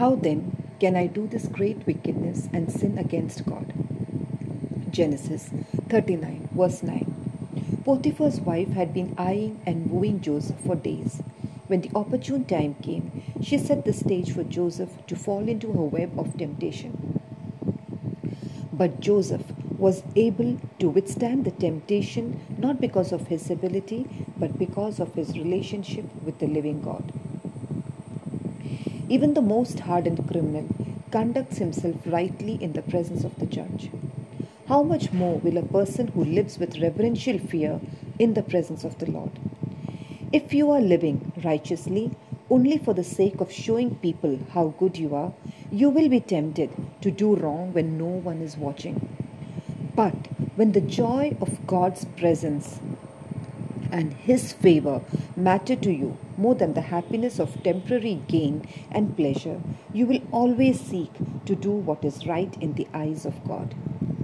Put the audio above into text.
How then can I do this great wickedness and sin against God? Genesis 39, verse 9. Potiphar's wife had been eyeing and wooing Joseph for days. When the opportune time came, she set the stage for Joseph to fall into her web of temptation. But Joseph was able to withstand the temptation not because of his ability, but because of his relationship with the living God. Even the most hardened criminal conducts himself rightly in the presence of the judge. How much more will a person who lives with reverential fear in the presence of the Lord? If you are living righteously only for the sake of showing people how good you are, you will be tempted to do wrong when no one is watching. But when the joy of God's presence and His favor matter to you more than the happiness of temporary gain and pleasure, you will always seek to do what is right in the eyes of God.